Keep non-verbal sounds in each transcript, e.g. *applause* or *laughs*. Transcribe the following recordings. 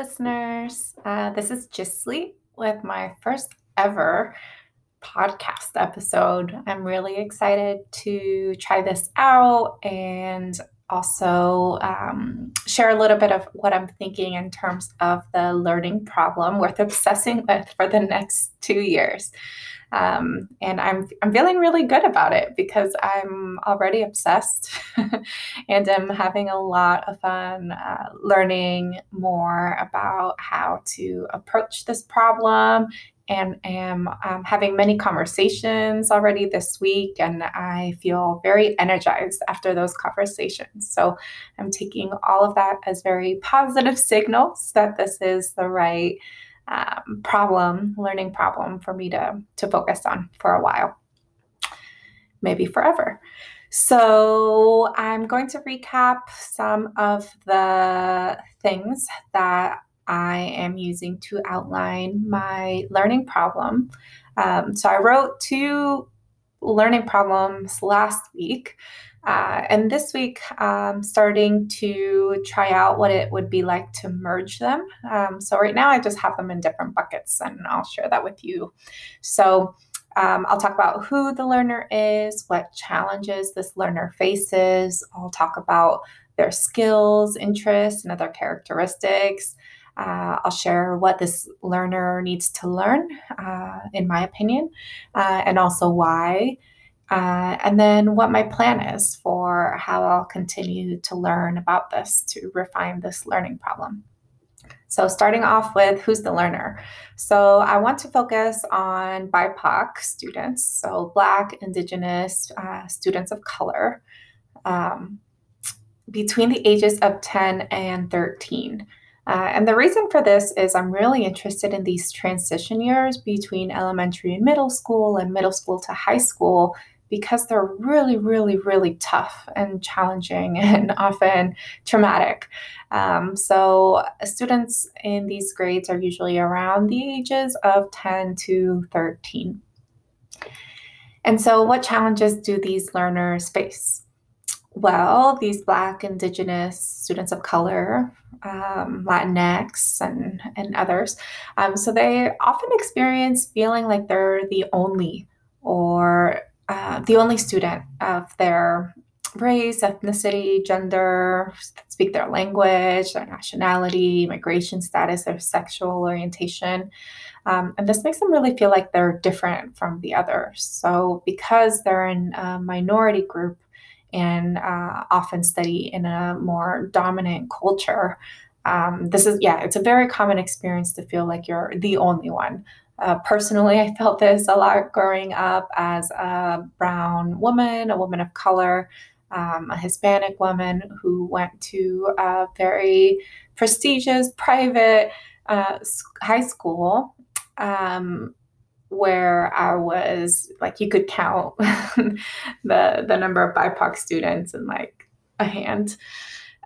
listeners. Uh, this is Gisli with my first ever podcast episode. I'm really excited to try this out and also um, share a little bit of what I'm thinking in terms of the learning problem worth *laughs* obsessing with for the next two years. Um, and I'm I'm feeling really good about it because I'm already obsessed, *laughs* and I'm having a lot of fun uh, learning more about how to approach this problem. And am um, having many conversations already this week, and I feel very energized after those conversations. So I'm taking all of that as very positive *laughs* signals that this is the right um, problem, learning problem for me to, to focus on for a while, maybe forever. So, I'm going to recap some of the things that I am using to outline my learning problem. Um, so, I wrote two learning problems last week. Uh, and this week, I'm starting to try out what it would be like to merge them. Um, so, right now, I just have them in different buckets, and I'll share that with you. So, um, I'll talk about who the learner is, what challenges this learner faces. I'll talk about their skills, interests, and other characteristics. Uh, I'll share what this learner needs to learn, uh, in my opinion, uh, and also why. Uh, and then what my plan is for how I'll continue to learn about this to refine this learning problem. So, starting off with who's the learner. So, I want to focus on BIPOC students, so Black, Indigenous, uh, students of color, um, between the ages of 10 and 13. Uh, and the reason for this is I'm really interested in these transition years between elementary and middle school and middle school to high school because they're really, really, really tough and challenging *laughs* and often traumatic. Um, so, students in these grades are usually around the ages of 10 to 13. And so, what challenges do these learners face? Well, these Black, Indigenous, students of color, um, Latinx, and, and others, um, so they often experience feeling like they're the only or uh, the only student of their race, ethnicity, gender, speak their language, their nationality, migration status, their sexual orientation. Um, and this makes them really feel like they're different from the others. So, because they're in a minority group and uh, often study in a more dominant culture, um, this is, yeah, it's a very common experience to feel like you're the only one. Uh, personally, *laughs* I felt this a lot growing up as a brown woman, a woman of color, um, a Hispanic woman who went to a very prestigious private uh, high school. Um, where I was like, you could count *laughs* the the number of BIPOC students in like a hand.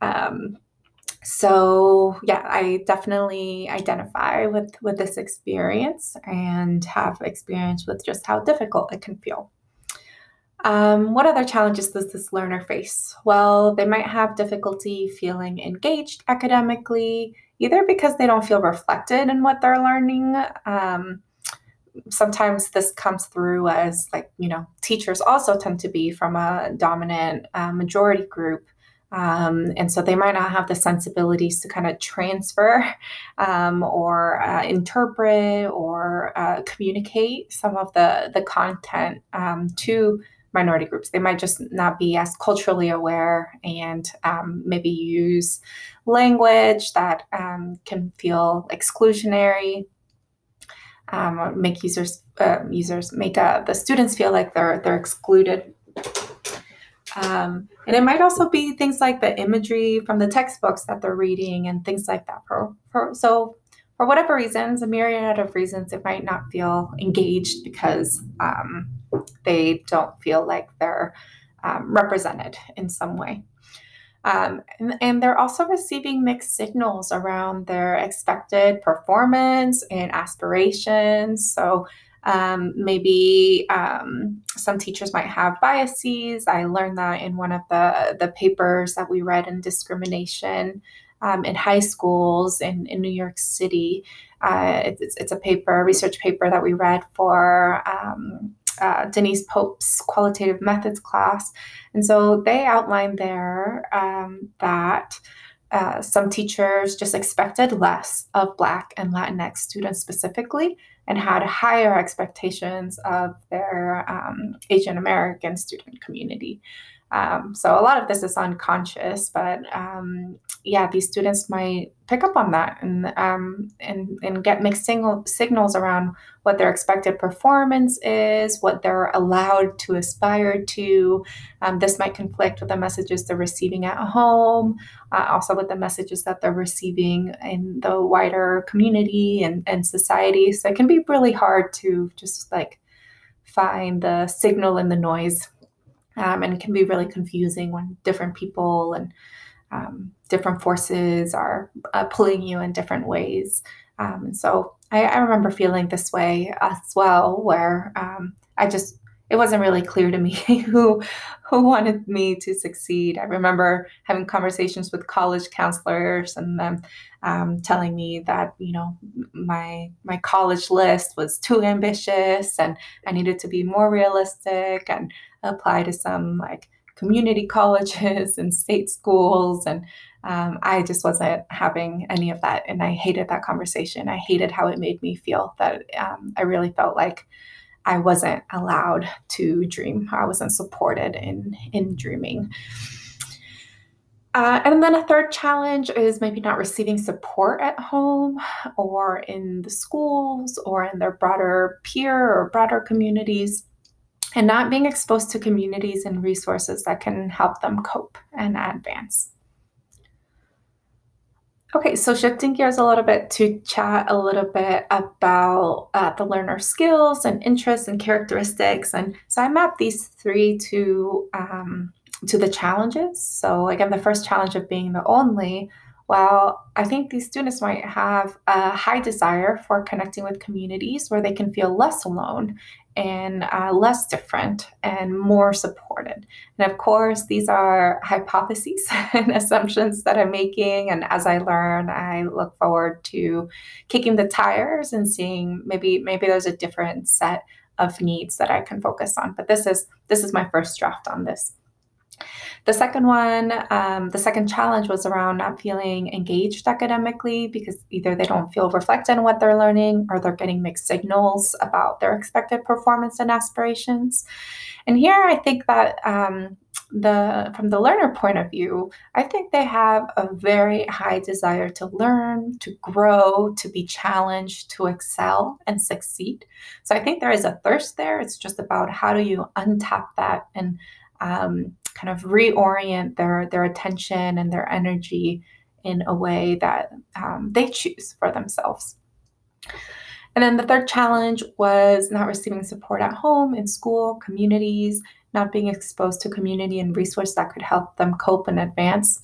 Um, so yeah i definitely identify with with this experience and have experience with just how difficult it can feel. Um, what other challenges does this learner face? Well they might have difficulty feeling engaged academically either because they don't feel reflected in what they're learning um, sometimes this comes through as like you know teachers also tend to be from a dominant uh, majority group um, and so they might not have the sensibilities to kind of transfer *laughs* um, or uh, interpret or uh, communicate some of the, the content um, to minority groups. They might just not be as culturally aware and um, maybe use language that um, can feel exclusionary. Um, make users users make uh, the students feel like they're they're excluded um, and it might also be things like the imagery from the textbooks that they're reading and things like that. For, for, so, for whatever reasons, a myriad of reasons, it might not feel engaged because um, they don't feel like they're um, represented in some way. Um, and, and, they're also receiving mixed signals around their expected performance and aspirations. So, um, maybe um, some teachers might have biases. I learned that in one of the, the papers that we read in discrimination. um, in high schools in, in New York City. Uh, it's, it's a paper, research paper that we read for um, uh, Denise Pope's qualitative methods class. And so they outlined there um, that uh, some teachers just expected less of Black and Latinx students specifically and had higher expectations of their um, Asian American student community. Um, so a lot of this is unconscious, but um, yeah, these students might pick up on that and um, and and get mixed signal, signals around what their expected performance is, what they're allowed to aspire to. Um, this might conflict with the messages they're receiving at home, uh, also with the messages that they're receiving in the wider community and, and society. So it can be really hard to just like find the signal in the noise um, and it can be really confusing when different people and um, different forces are uh, pulling you in different ways. Um, so I, I, remember feeling this way as well, where um, I just it wasn't really clear to me *laughs* who who wanted me to succeed. I remember having conversations with college counselors and them um, telling me that you know my my college list was too ambitious and I needed to be more realistic and apply to some like community *laughs* colleges and state schools and um, i just wasn't having any of that and i hated that conversation. I hated how it made me feel that um, i really felt like i wasn't allowed to dream i wasn't supported in in dreaming. Uh, and then a third challenge is maybe not receiving support at home or in the schools or in their broader peer or broader communities and not being exposed to communities and resources that can help them cope and advance. Okay, so shifting gears a little bit to chat a little bit about uh, the learner skills and interests and characteristics. And so I mapped these three to um, to the challenges. So again, the first challenge of being the only. Well, I think these students might have a high desire for connecting with communities where they can feel less alone and uh, less different and more supported. And of course, these are hypotheses *laughs* and assumptions that I'm making. And as I learn, I look forward to kicking the tires and seeing maybe maybe there's a different set of needs that I can focus on. But this is this is my first draft on this. The second one, um, the second challenge was around not feeling engaged academically because either they don't feel reflected in what they're learning or they're getting mixed signals about their expected performance and aspirations. And here I think that um, the from the learner point of view, I think they have a very high desire to learn, to grow, to be challenged, to excel and succeed. So I think there is a thirst there. It's just about how do you untap that and um, kind of reorient their their attention and their energy in a way that um, they choose for themselves. And then the third challenge was not receiving support at home, in school, communities, not being exposed to community and resource that could help them cope and advance.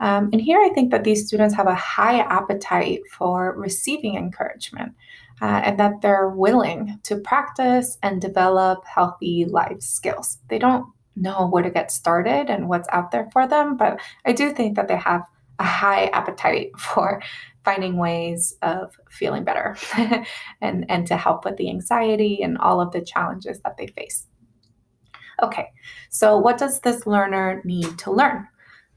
Um, and here I think that these students have a high appetite for receiving encouragement uh, and that they're willing to practice and develop healthy life skills. They don't know where to get started and what's out there for them. But I do think that they have a high appetite *laughs* for finding ways of feeling better *laughs* and, and to help with the anxiety and all of the challenges that they face. Okay, so what does this learner need to learn?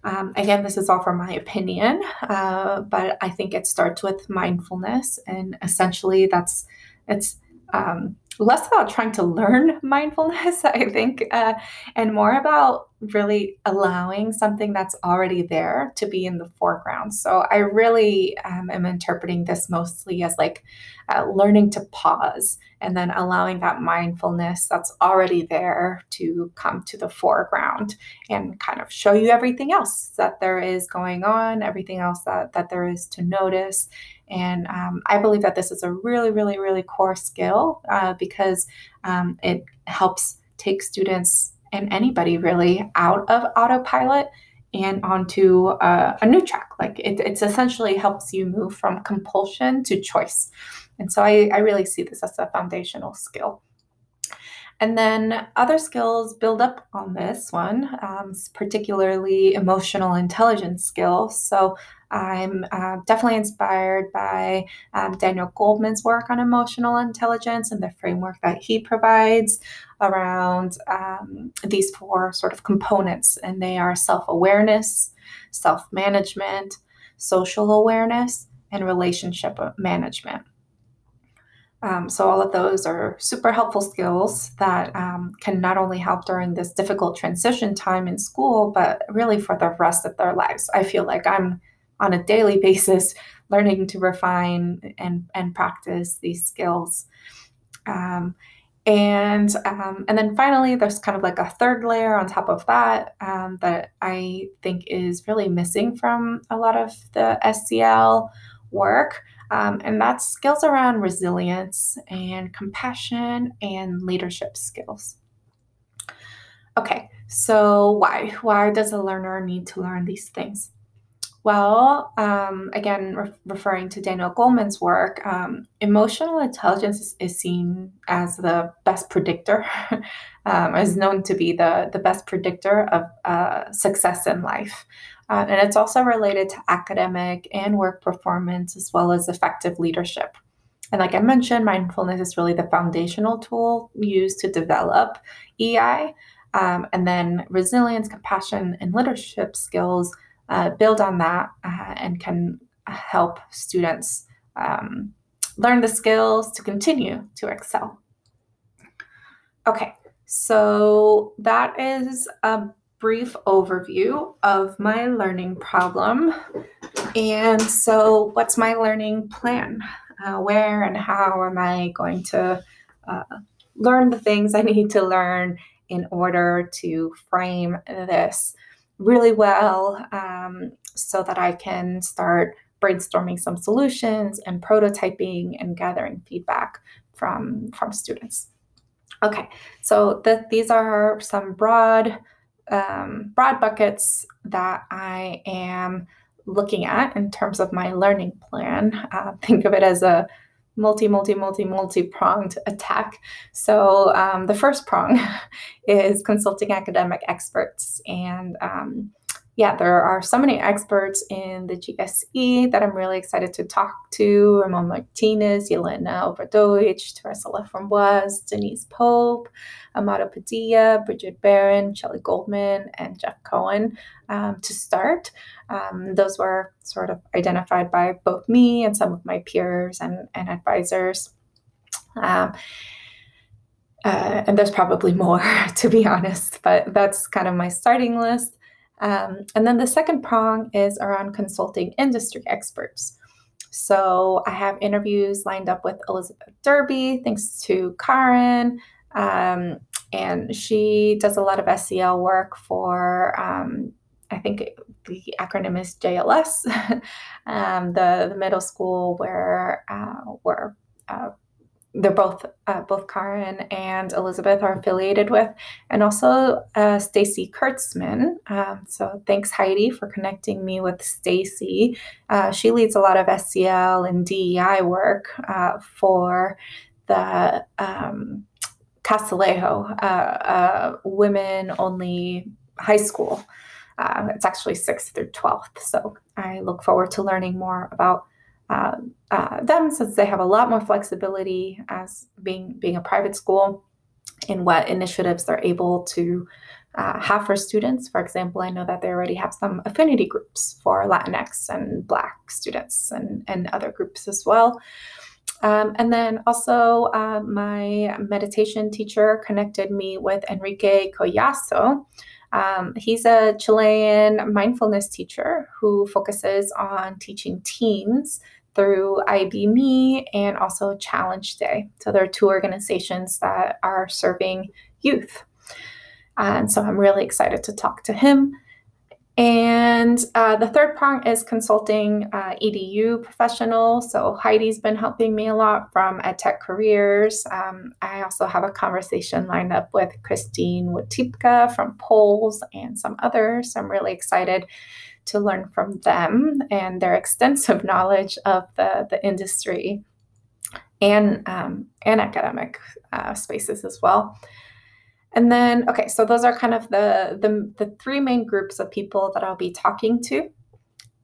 Um, again, this is all from my opinion, uh, but I think it starts with mindfulness, and essentially, that's it's um, less about trying to learn *laughs* mindfulness, I think, uh, and more about really allowing something that's already there to be in the foreground. So I really um, am interpreting this mostly as like uh, learning to pause and then allowing that mindfulness that's already there to come to the foreground and kind of show you everything else that there is going on, everything else that, that there is to notice, and um, I believe that this is a really, really, really core skill uh, because um, it helps take students and anybody really out of autopilot and onto uh, a new track. Like it, it's essentially helps you move from compulsion to choice. And so I, I really see this as a foundational skill. And then other skills build up on this one, um, particularly emotional intelligence skills. So I'm uh, definitely inspired by um, Daniel Goleman's work on emotional intelligence and the framework that he provides around um, these four sort of components. And they are self awareness, self management, social awareness, and relationship management. Um, so, all of those are super helpful skills that um, can not only help during this difficult transition time in school, but really for the rest of their lives. I feel like I'm on a daily *laughs* basis learning to refine and, and practice these skills. Um, and um, and then finally, there's kind of like a third layer on top of that um, that I think is really missing from a lot of the SEL work, um, and that's skills around resilience and compassion and leadership skills. Okay, so why? Why does a learner need to learn these things? Well, um, again, re- referring to Daniel Goleman's work, um, emotional intelligence is, is, seen as the best predictor, *laughs* um, is known to be the, the best predictor of uh, success in life. Uh, and it's also related to academic and work performance, as well as effective leadership. And like I mentioned, mindfulness is really the foundational tool used to develop EI. Um, and then resilience, compassion, and leadership skills uh, build on that uh, and can help students um, learn the skills to continue to excel. Okay, so that is a brief overview of my learning problem. And so, what's my learning plan? Uh, where and how am I going to uh, learn the things I *laughs* need to learn in order to frame this really well um, so that I can start brainstorming some solutions and prototyping and gathering feedback from from students. Okay, so the, these are some broad um, broad buckets that I am looking at in terms of my learning plan. Uh, *laughs* think of it as a multi, multi, multi, multi pronged attack. So, um, the first prong *laughs* is consulting academic experts. And um, yeah, there are so many experts in the GSE that I'm really excited to talk to. Ramon Martinez, Jelena Obradović, Teresa LaFromboise, Denise Pope, Amado Padilla, Brigid Barron, Shelley Goldman, and Jeff Cohen um, to start. Um, those were sort of identified by both me and some of my peers and, and advisors. Um, uh, and there's probably more, *laughs* to be honest, but that's kind of my starting list. Um, and then the second prong is around consulting industry experts. So I have interviews lined up with Elizabeth Derby, thanks to Karen. Um, and she does a lot of SEL work for um, I think the acronym is JLS, *laughs* um, the, the middle school where uh, where uh, they're both uh, both Karen and Elizabeth are affiliated with, and also uh, Stacy Kurtzman. Um, so thanks Heidi for connecting me with Stacy. Uh, she leads a lot of SEL and DEI work uh, for the um, Castilleja uh, women only high school. Uh, it's actually 6th through 12th. So I look forward to learning more about uh, uh, them since they have a lot more flexibility as being being a private school in what initiatives they're able to uh, have for students. For example, I know that they already have some affinity groups for Latinx and Black students and, and other groups as well. Um, and then also, uh, my meditation teacher connected me with Enrique Collazo, um, he's a Chilean mindfulness teacher who focuses on teaching teens through IBME and also Challenge Day. So there are two organizations that are serving youth. And so I'm really excited to talk to him. And uh, the third prong is consulting uh, EDU professionals. So Heidi's been helping me a lot from EdTech Careers. Um, I also have a conversation lined up with Christine Wotipka from Pols and some others. I'm really excited to learn from them and their extensive *laughs* knowledge of the, the industry and, um, and academic uh, spaces as well. And then, okay, so those are kind of the, the, the three main groups of people that I'll be talking to.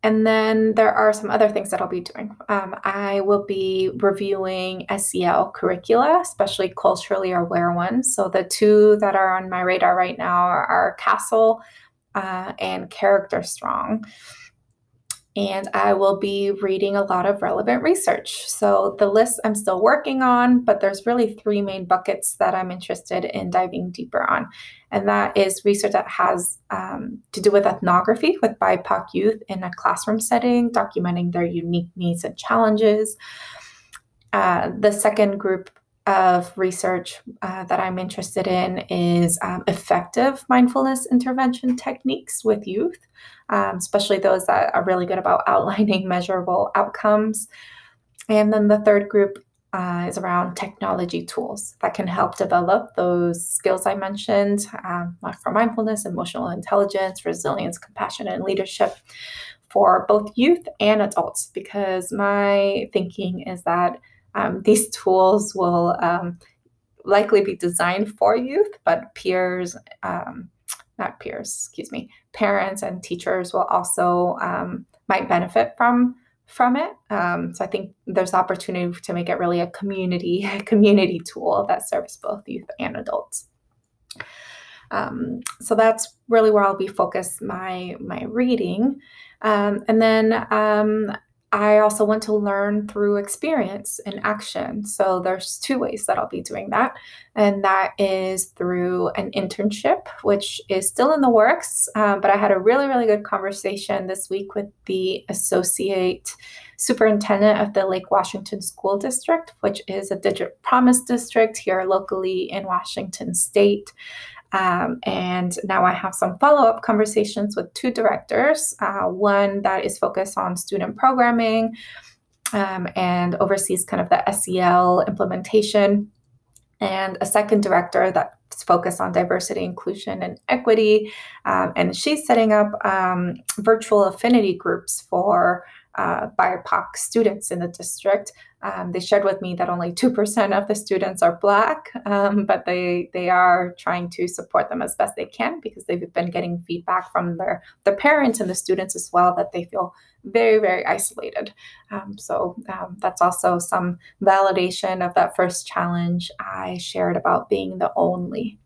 And then there are some other things that I'll be doing. Um, I will be reviewing SEL curricula, especially culturally aware ones. So the two that are on my radar right now are CASEL uh, and Character Strong and I will be reading a lot of relevant research. So, the list I'm still working on, but there's really three main buckets that I'm interested in diving deeper on. And that is research that has um, to do with ethnography with BIPOC youth in a classroom setting, documenting their unique needs and challenges. Uh, the second group of research uh, that I'm interested in is um, effective mindfulness intervention techniques with youth, um, especially those that are really good about *laughs* outlining measurable outcomes. And then the third group uh, is around technology tools that can help develop those skills I mentioned um, for mindfulness, emotional intelligence, resilience, compassion, and leadership for both youth and adults. Because my thinking is that um, these tools will um, likely be designed for youth, but peers, um, not peers, excuse me, parents and teachers will also um, might benefit from from it. Um, so I think there's opportunity to make it really a community *laughs* community tool that serves both youth and adults. Um, so that's really where I'll be focused my my reading, um, and then um, I also want to learn through experience and action. So there's two ways that I'll be doing that. And that is through an internship, which is still in the works. Um, but I had a really, really good conversation this week with the associate superintendent of the Lake Washington School District, which is a Digital Promise district here locally in Washington State. Um, and now I have some follow up conversations with two directors uh, one that is focused on student programming um, and oversees kind of the SEL implementation, and a second director that's focused on diversity, inclusion, and equity. Um, and she's setting up um, virtual affinity groups for uh, BIPOC students in the district. Um, they shared with me that only 2% of the students are Black, um, but they, they are trying to support them as best they can because they've been getting feedback from their, their parents and the students as well that they feel very, very isolated. Um, so um, that's also some validation of that first challenge I shared about being the only.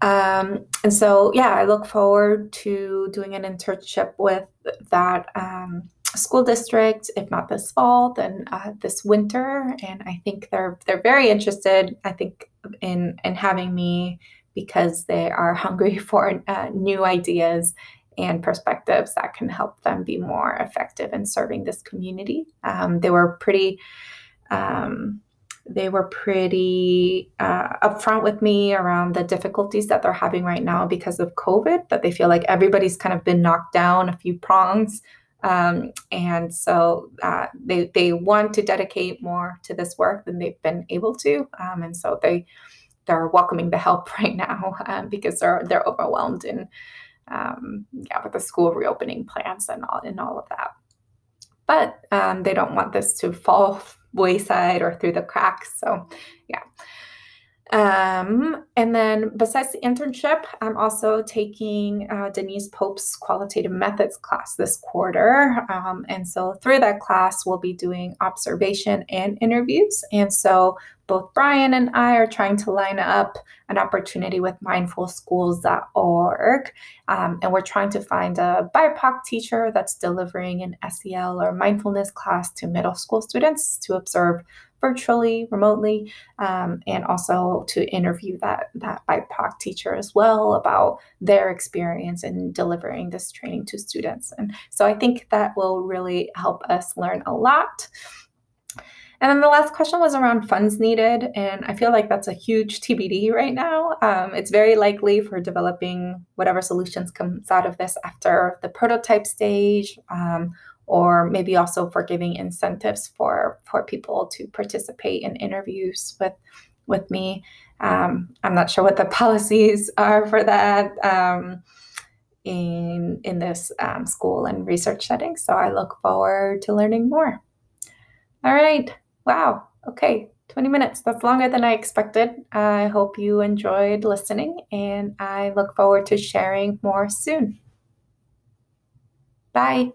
Um, and so, yeah, I look forward to doing an internship with that um, school district, if not this fall, then uh, this winter. And I think they're they're very interested. I think in in having me because they are hungry *laughs* for uh, new ideas and perspectives that can help them be more effective in serving this community. Um, they were pretty. Um, they were pretty uh, upfront with me around the difficulties that they're having right now because of COVID, that they feel like everybody's kind of been knocked down a few prongs. Um, and so uh, they, they want to dedicate more to this work than they've been able to. Um, and so they, they're welcoming the help *laughs* right now um, because they're, they're overwhelmed in, um, yeah, with the school reopening plans and all, and all of that. But um, they don't want this to fall wayside or through the cracks. So, yeah. Um, and then besides the internship, I'm also taking uh, Denise Pope's qualitative methods class this quarter. Um, and so through that class, we'll be doing observation and interviews. And so both Brian and I are trying to line up an opportunity with mindfulschools.org. Um, and we're trying to find a BIPOC teacher that's delivering an SEL or mindfulness class to middle school students to observe virtually, remotely, um, and also to interview that that BIPOC teacher as well about their experience in delivering this training to students. And so I think that will really help us learn a lot. And then the last question was around funds needed. And I feel like that's a huge TBD right now. Um, it's very likely for developing whatever solutions comes out of this after the prototype stage um, or maybe also for giving incentives for for people to participate in interviews with with me. Um, I'm not sure what the *laughs* policies are for that um, in in this um, school and research setting. So I look forward to learning more. All right. Wow. Okay. 20 minutes. That's longer than I expected. I hope you enjoyed listening, and I look forward to sharing more soon. Bye.